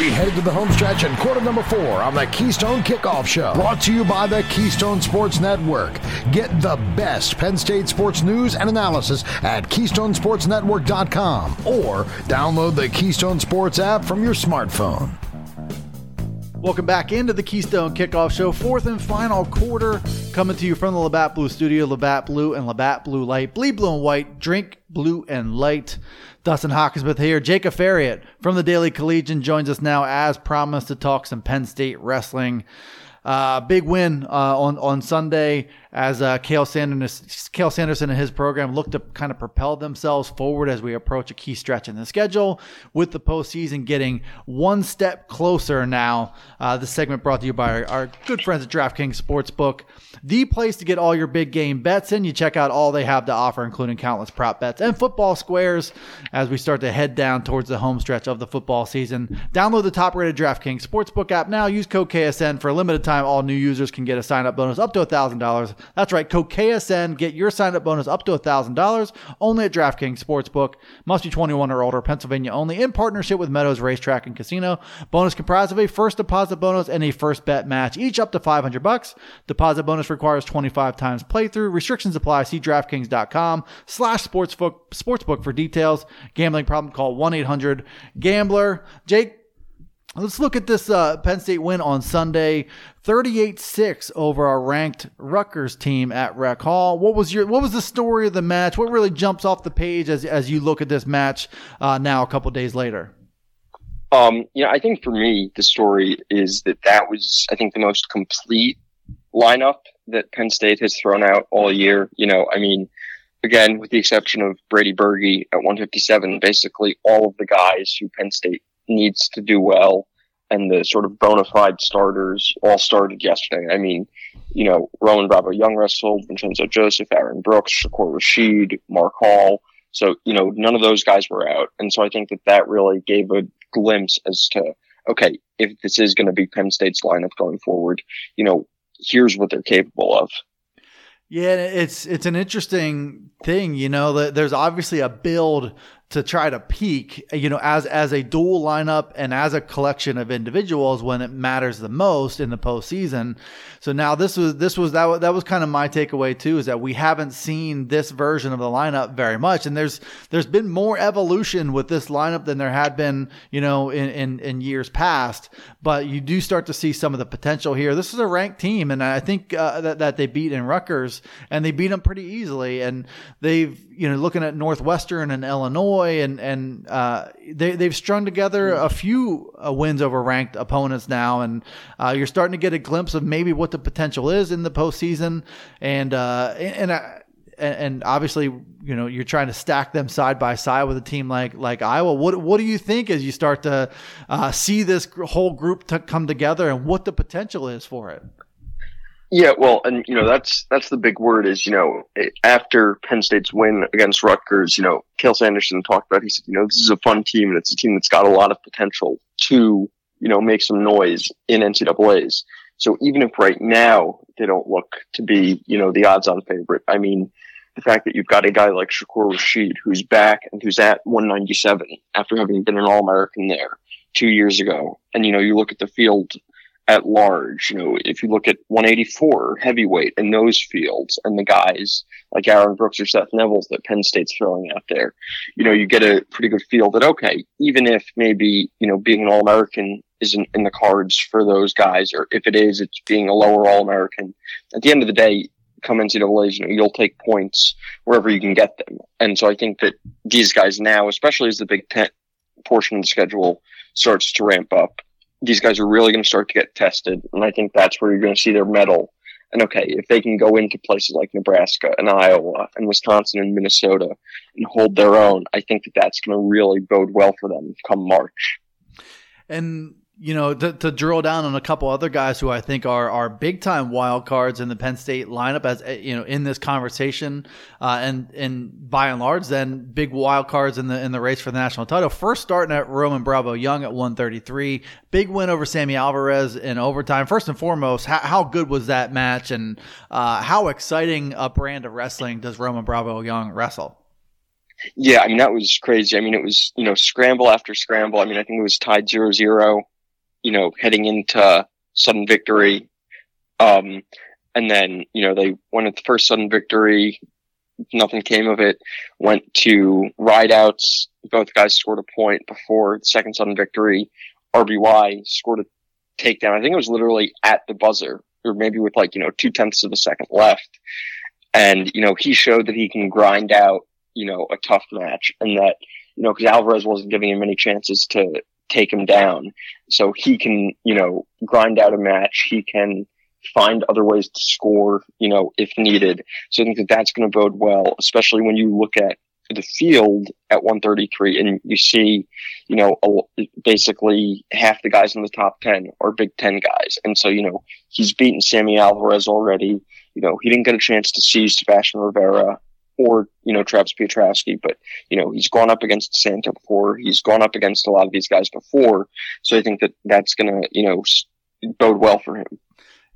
We head to the home stretch in quarter number four on the Keystone Kickoff Show. Brought to you by the Keystone Sports Network. Get the best Penn State sports news and analysis at KeystonesportsNetwork.com or download the Keystone Sports app from your smartphone. Welcome back into the Keystone Kickoff Show, fourth and final quarter, coming to you from the Labatt Blue Studio. Labatt Blue and Labatt Blue Light, bleed blue and white, drink blue and light. Dustin Hockensmith here. Jacob Aferiat from the Daily Collegian joins us now, as promised, to talk some Penn State wrestling. Uh, big win uh, on on Sunday as uh, Sanderson, Cael Sanderson and his program look to kind of propel themselves forward as we approach a key stretch in the schedule, with the postseason getting one step closer now. Uh, this segment brought to you by our, our good friends at DraftKings Sportsbook, the place to get all your big game bets in. You check out all they have to offer, including countless prop bets and football squares as we start to head down towards the home stretch of the football season. Download the top rated DraftKings Sportsbook app now. Use code KSN for a limited time. All new users can get a sign up bonus up to $1,000. That's right, code KSN. Get your sign up bonus up to $1,000 only at DraftKings Sportsbook. Must be 21 or older, Pennsylvania only, in partnership with Meadows Racetrack and Casino. Bonus comprised of a first deposit bonus and a first bet match, each up to 500 bucks. Deposit bonus requires 25 times playthrough. Restrictions apply. See DraftKings.com slash sportsbook, sportsbook for details. Gambling problem, call 1-800-GAMBLER. Jake, Let's look at this uh, Penn State win on Sunday, 38-6 over our ranked Rutgers team at Rec Hall. What was your what was the story of the match? What really jumps off the page as as you look at this match uh, now a couple days later? Um, you know, I think for me the story is that that was I think the most complete lineup that Penn State has thrown out all year. You know, I mean, again, with the exception of Brady Berge at 157, basically all of the guys who Penn State needs to do well and the sort of bona fide starters all started yesterday. I mean, you know, Roman Bravo Young wrestled, Vincenzo Joseph, Aaron Brooks, Shakur Rasheed, Mark Hall. So, you know, none of those guys were out. And so I think that that really gave a glimpse as to, okay, if this is going to be Penn State's lineup going forward, you know, here's what they're capable of. Yeah, it's it's an interesting thing, you know, that there's obviously a build to try to peak, you know, as as a dual lineup and as a collection of individuals when it matters the most in the postseason. So now this was this was that was, that was kind of my takeaway too is that we haven't seen this version of the lineup very much, and there's there's been more evolution with this lineup than there had been, you know, in in, in years past. But you do start to see some of the potential here. This is a ranked team, and I think uh, that that they beat in Rutgers, and they beat them pretty easily, and they've you know looking at Northwestern and Illinois Illinois, and and uh, they they've strung together a few uh, wins over ranked opponents now, and uh, you're starting to get a glimpse of maybe what the potential is in the postseason, and uh, and. and obviously, you know, you're trying to stack them side by side with a team like like Iowa. What what do you think as you start to uh, see this whole group to come together, and what the potential is for it? Yeah, well, and you know that's that's the big word is you know after Penn State's win against Rutgers, you know Cael Sanderson talked about. He said, you know, this is a fun team and it's a team that's got a lot of potential to you know make some noise in NCAA's. So even if right now they don't look to be you know the odds-on favorite, I mean the fact that you've got a guy like Shakur Rasheed who's back and who's at 197 after having been an All-American there two years ago, and you know you look at the field at large. You know, if you look at 184 heavyweight in those fields and the guys like Aaron Brooks or Seth Nevills that Penn State's throwing out there, you know, you get a pretty good feel that, okay, even if maybe, you know, being an All American isn't in the cards for those guys, or if it is, it's being a lower All American. At the end of the day, come NCAA's, you know, you'll take points wherever you can get them. And so I think that these guys now, especially as the Big Ten portion of the schedule starts to ramp up, these guys are really going to start to get tested. And I think that's where you're going to see their mettle. And okay, if they can go into places like Nebraska and Iowa and Wisconsin and Minnesota and hold their own, I think that that's going to really bode well for them come March. And you know, to, to, drill down on a couple other guys who I think are are big time wild cards in the Penn State lineup, as eh, you know, in this conversation, uh, and and by and large, then big wild cards in the in the race for the national title. First, starting at Roman Bravo Young at 133, big win over Sammy Alvarez in overtime. First and foremost, how, how good was that match, and uh, how exciting a brand of wrestling does Roman Bravo Young wrestle? Yeah, I mean that was crazy. I mean it was you know scramble after scramble. I mean I think it was tied 0-0, You know, heading into sudden victory, um, and then you know they went at the first sudden victory. Nothing came of it. Went to rideouts. Both guys scored a point before the second sudden victory. RBY scored a takedown. I think it was literally at the buzzer, or maybe with like you know two tenths of a second left. And you know he showed that he can grind out you know, a tough match and that, you know, because Alvarez wasn't giving him any chances to take him down. So he can, you know, grind out a match. He can find other ways to score, you know, if needed. So I think that that's going to bode well, especially when you look at the field at 133 and you see, you know, basically half the guys in the top 10 are Big Ten guys. And so, you know, he's beaten Sammy Alvarez already. You know, he didn't get a chance to see Sebastian Rivera or you know Travis Piotrowski, but you know he's gone up against DeSanto before. He's gone up against a lot of these guys before, so I think that that's gonna you know bode well for him.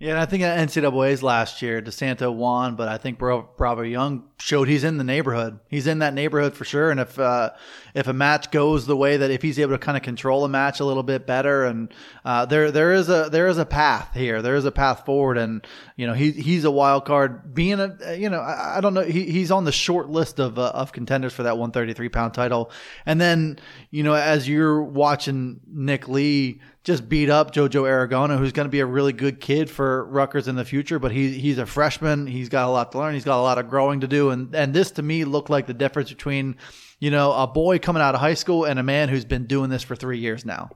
Yeah, and I think at NCAA's last year, DeSanto won, but I think Bravo Young showed he's in the neighborhood. He's in that neighborhood for sure. And if uh, if a match goes the way that if he's able to kind of control a match a little bit better, and uh, there there is a there is a path here, there is a path forward, and you know he he's a wild card. Being a you know I, I don't know he, he's on the short list of uh, of contenders for that 133 pound title. And then you know as you're watching Nick Lee just beat up JoJo Aragona, who's going to be a really good kid for Rutgers in the future. But he, he's a freshman. He's got a lot to learn. He's got a lot of growing to do. And, and this to me looked like the difference between, you know, a boy coming out of high school and a man who's been doing this for three years now.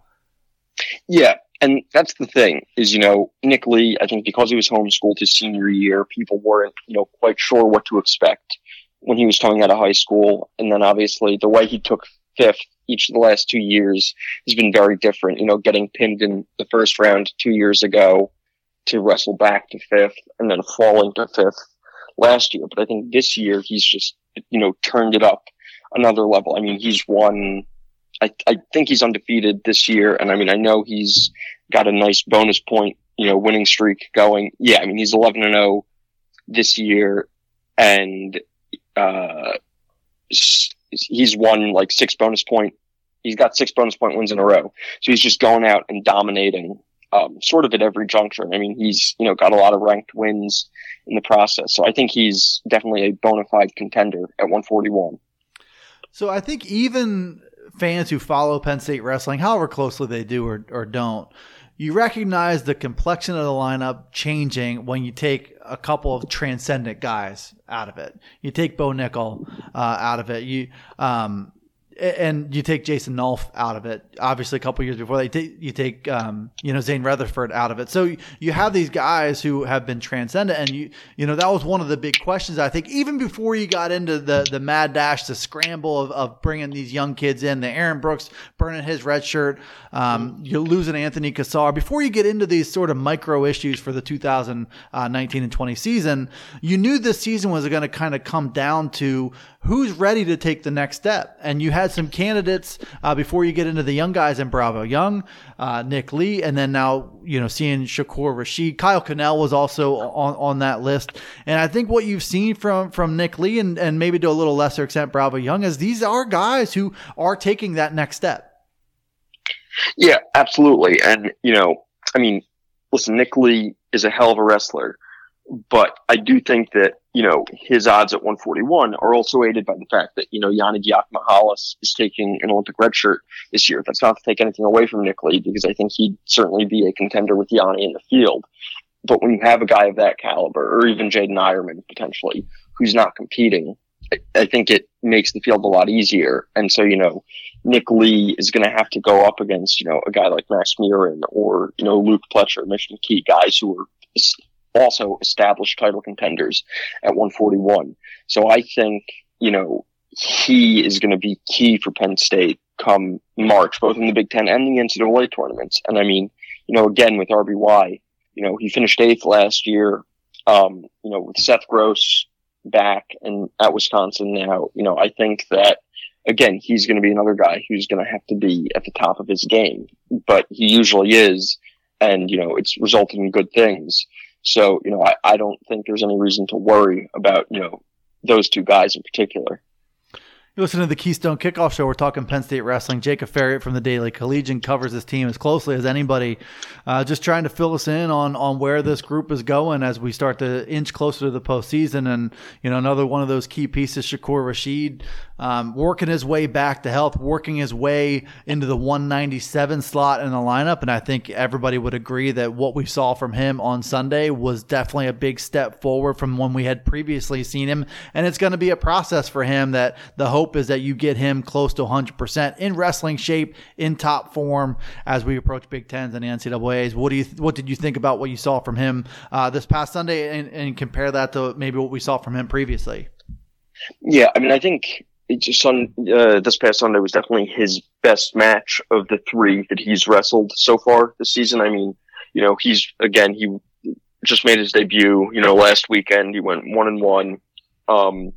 Yeah. And that's the thing is, you know, Nick Lee, I think because he was homeschooled his senior year, people weren't, you know, quite sure what to expect when he was coming out of high school. And then obviously the way he took fifth each of the last two years has been very different. You know, getting pinned in the first round two years ago to wrestle back to fifth and then falling to fifth last year. But I think this year he's just, you know, turned it up another level. I mean, he's won, I, I think he's undefeated this year. And I mean, I know he's got a nice bonus point, you know, winning streak going. Yeah. I mean, he's 11 and 0 this year and, uh, he's won like six bonus point. He's got six bonus point wins in a row. So he's just going out and dominating, um, sort of at every juncture. I mean, he's, you know, got a lot of ranked wins in the process. So I think he's definitely a bona fide contender at 141. So I think even fans who follow Penn State wrestling, however closely they do or, or don't, you recognize the complexion of the lineup changing when you take a couple of transcendent guys out of it. You take Bo Nickal uh, out of it. You um, and you take Jason Nolf out of it. Obviously, a couple years before they take you take um, you know Zain Retherford out of it. So you have these guys who have been transcendent, and you you know that was one of the big questions I think even before you got into the the mad dash, the scramble of, of bringing these young kids in, the Aaron Brooks burning his red shirt, um, you're losing Anthony Cassar. Before you get into these sort of micro issues for the 2019 and 20 season, you knew this season was going to kind of come down to who's ready to take the next step, and you had some candidates uh, before you get into the young guys in Bravo Young, uh, Nick Lee, and then now you know seeing Shakur Rasheed. Kyle Cannell was also on, on that list, and I think what you've seen from from Nick Lee and, and maybe to a little lesser extent Bravo Young is these are guys who are taking that next step. Yeah, absolutely, and you know, I mean, listen, Nick Lee is a hell of a wrestler, but I do think that you know, his odds at 141 are also aided by the fact that, you know, Yianni Diakomihalis is taking an Olympic red shirt this year. That's not to take anything away from Nick Lee because I think he'd certainly be a contender with Yianni in the field. But when you have a guy of that caliber, or even Jaydin Eierman potentially, who's not competing, I, I think it makes the field a lot easier. And so, you know, Nick Lee is going to have to go up against, you know, a guy like Max Murin or, you know, Luke Pletcher, Mitch McKee, guys who are also established title contenders at 141. So I think, you know, he is going to be key for Penn State come March, both in the Big Ten and the NCAA tournaments. And I mean, you know, again with RBY, you know, he finished eighth last year. Um, you know, with Seth Gross back and at Wisconsin now, you know, I think that again, he's going to be another guy who's going to have to be at the top of his game, but he usually is. And, you know, it's resulted in good things. So, you know, I, I don't think there's any reason to worry about, you know, those two guys in particular. You listen to the Keystone Kickoff Show. We're talking Penn State wrestling. Jacob Aferiat from the Daily Collegian covers this team as closely as anybody. Uh, just trying to fill us in on on where this group is going as we start to inch closer to the postseason. And you know, another one of those key pieces, Shakur Rasheed, um, working his way back to health, working his way into the 197 slot in the lineup. And I think everybody would agree that what we saw from him on Sunday was definitely a big step forward from when we had previously seen him. And it's going to be a process for him that the hope is that you get him close to 100% in wrestling shape, in top form as we approach Big Tens and the NCAA's. What do you what did you think about what you saw from him uh, this past Sunday, and, and compare that to maybe what we saw from him previously? Yeah, I mean, I think just on uh, this past Sunday was definitely his best match of the three that he's wrestled so far this season. I mean, you know, he's again he just made his debut. You know, last weekend he went one and one. Um,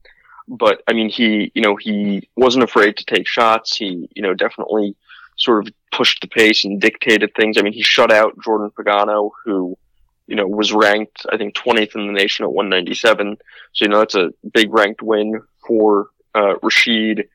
but I mean, he, you know, he wasn't afraid to take shots. He, you know, definitely sort of pushed the pace and dictated things. I mean, he shut out Jordan Pagano, who, you know, was ranked, I think, 20th in the nation at 197. So, you know, that's a big ranked win for, uh, Rasheed.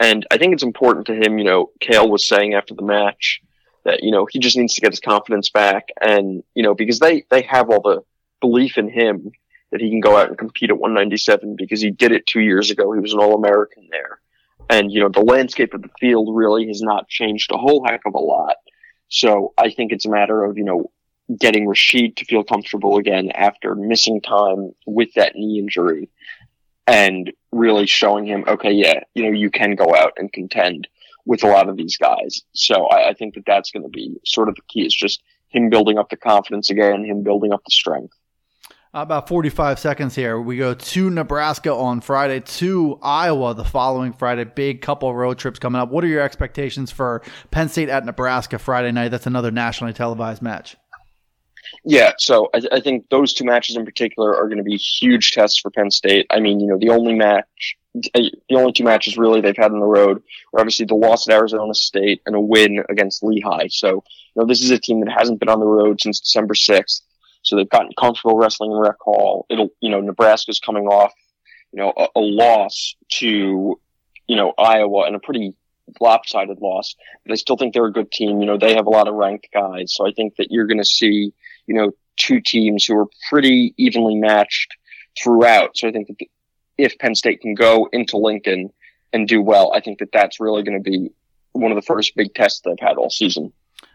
And I think it's important to him, you know, Cael was saying after the match that, you know, he just needs to get his confidence back. And, you know, because they, they have all the belief in him that he can go out and compete at 197 because he did it two years ago. He was an All American there. And, you know, the landscape of the field really has not changed a whole heck of a lot. So I think it's a matter of, you know, getting Rasheed to feel comfortable again after missing time with that knee injury and really showing him, okay, yeah, you know, you can go out and contend with a lot of these guys. So I, I think that that's going to be sort of the key. is just him building up the confidence again, him building up the strength. About 45 seconds here. We go to Nebraska on Friday, to Iowa the following Friday. Big couple road trips coming up. What are your expectations for Penn State at Nebraska Friday night? That's another nationally televised match. Yeah, so I, I think those two matches in particular are going to be huge tests for Penn State. I mean, you know, the only match, uh, the only two matches really they've had on the road are obviously the loss at Arizona State and a win against Lehigh. So, you know, this is a team that hasn't been on the road since December 6th. So they've gotten comfortable wrestling in Rec Hall. It'll, you know, Nebraska's coming off, you know, a, a loss to, you know, Iowa and a pretty lopsided loss. But I still think they're a good team. You know, they have a lot of ranked guys. So I think that you're going to see, you know, two teams who are pretty evenly matched throughout. So I think that if Penn State can go into Lincoln and do well, I think that that's really going to be one of the first big tests they've had all season.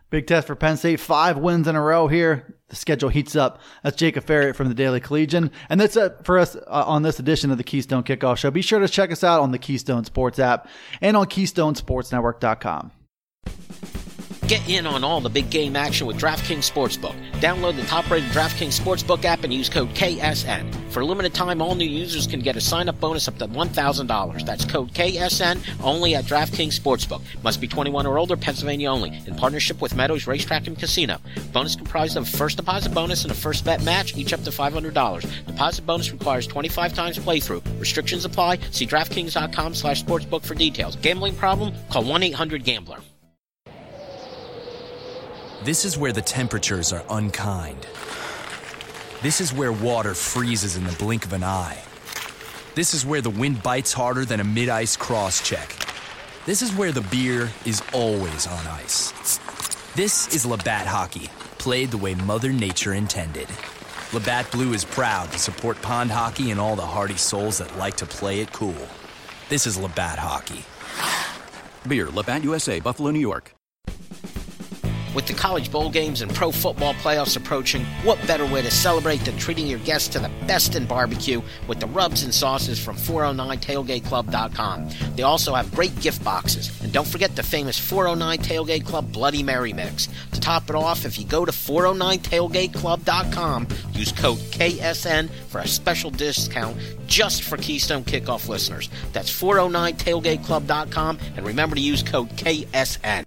Big test for Penn State. Five wins in a row here. The schedule heats up. That's Jacob Aferiat from the Daily Collegian. And that's it for us uh, on this edition of the Keystone Kickoff Show. Be sure to check us out on the Keystone Sports app and on KeystoneSportsNetwork.com. Get in on all the big game action with DraftKings Sportsbook. Download the top-rated DraftKings Sportsbook app and use code KSN. For a limited time, all new users can get a sign-up bonus up to $1,000. That's code KSN only at DraftKings Sportsbook. Must be 21 or older, Pennsylvania only. In partnership with Meadows Racetrack and Casino. Bonus comprised of a first deposit bonus and a first bet match, each up to $500. Deposit bonus requires 25 times playthrough. Restrictions apply. See DraftKings.com slash sportsbook for details. Gambling problem? Call 1-800-GAMBLER. This is where the temperatures are unkind. This is where water freezes in the blink of an eye. This is where the wind bites harder than a mid ice cross check. This is where the beer is always on ice. This is Labatt Hockey, played the way Mother Nature intended. Labatt Blue is proud to support pond hockey and all the hardy souls that like to play it cool. This is Labatt Hockey. Beer, Labatt USA, Buffalo, New York. With the college bowl games and pro football playoffs approaching, what better way to celebrate than treating your guests to the best in barbecue with the rubs and sauces from 409tailgateclub.com. They also have great gift boxes. And don't forget the famous 409 Tailgate Club Bloody Mary Mix. To top it off, if you go to 409tailgateclub.com, use code KSN for a special discount just for Keystone Kickoff listeners. That's 409tailgateclub.com and remember to use code KSN.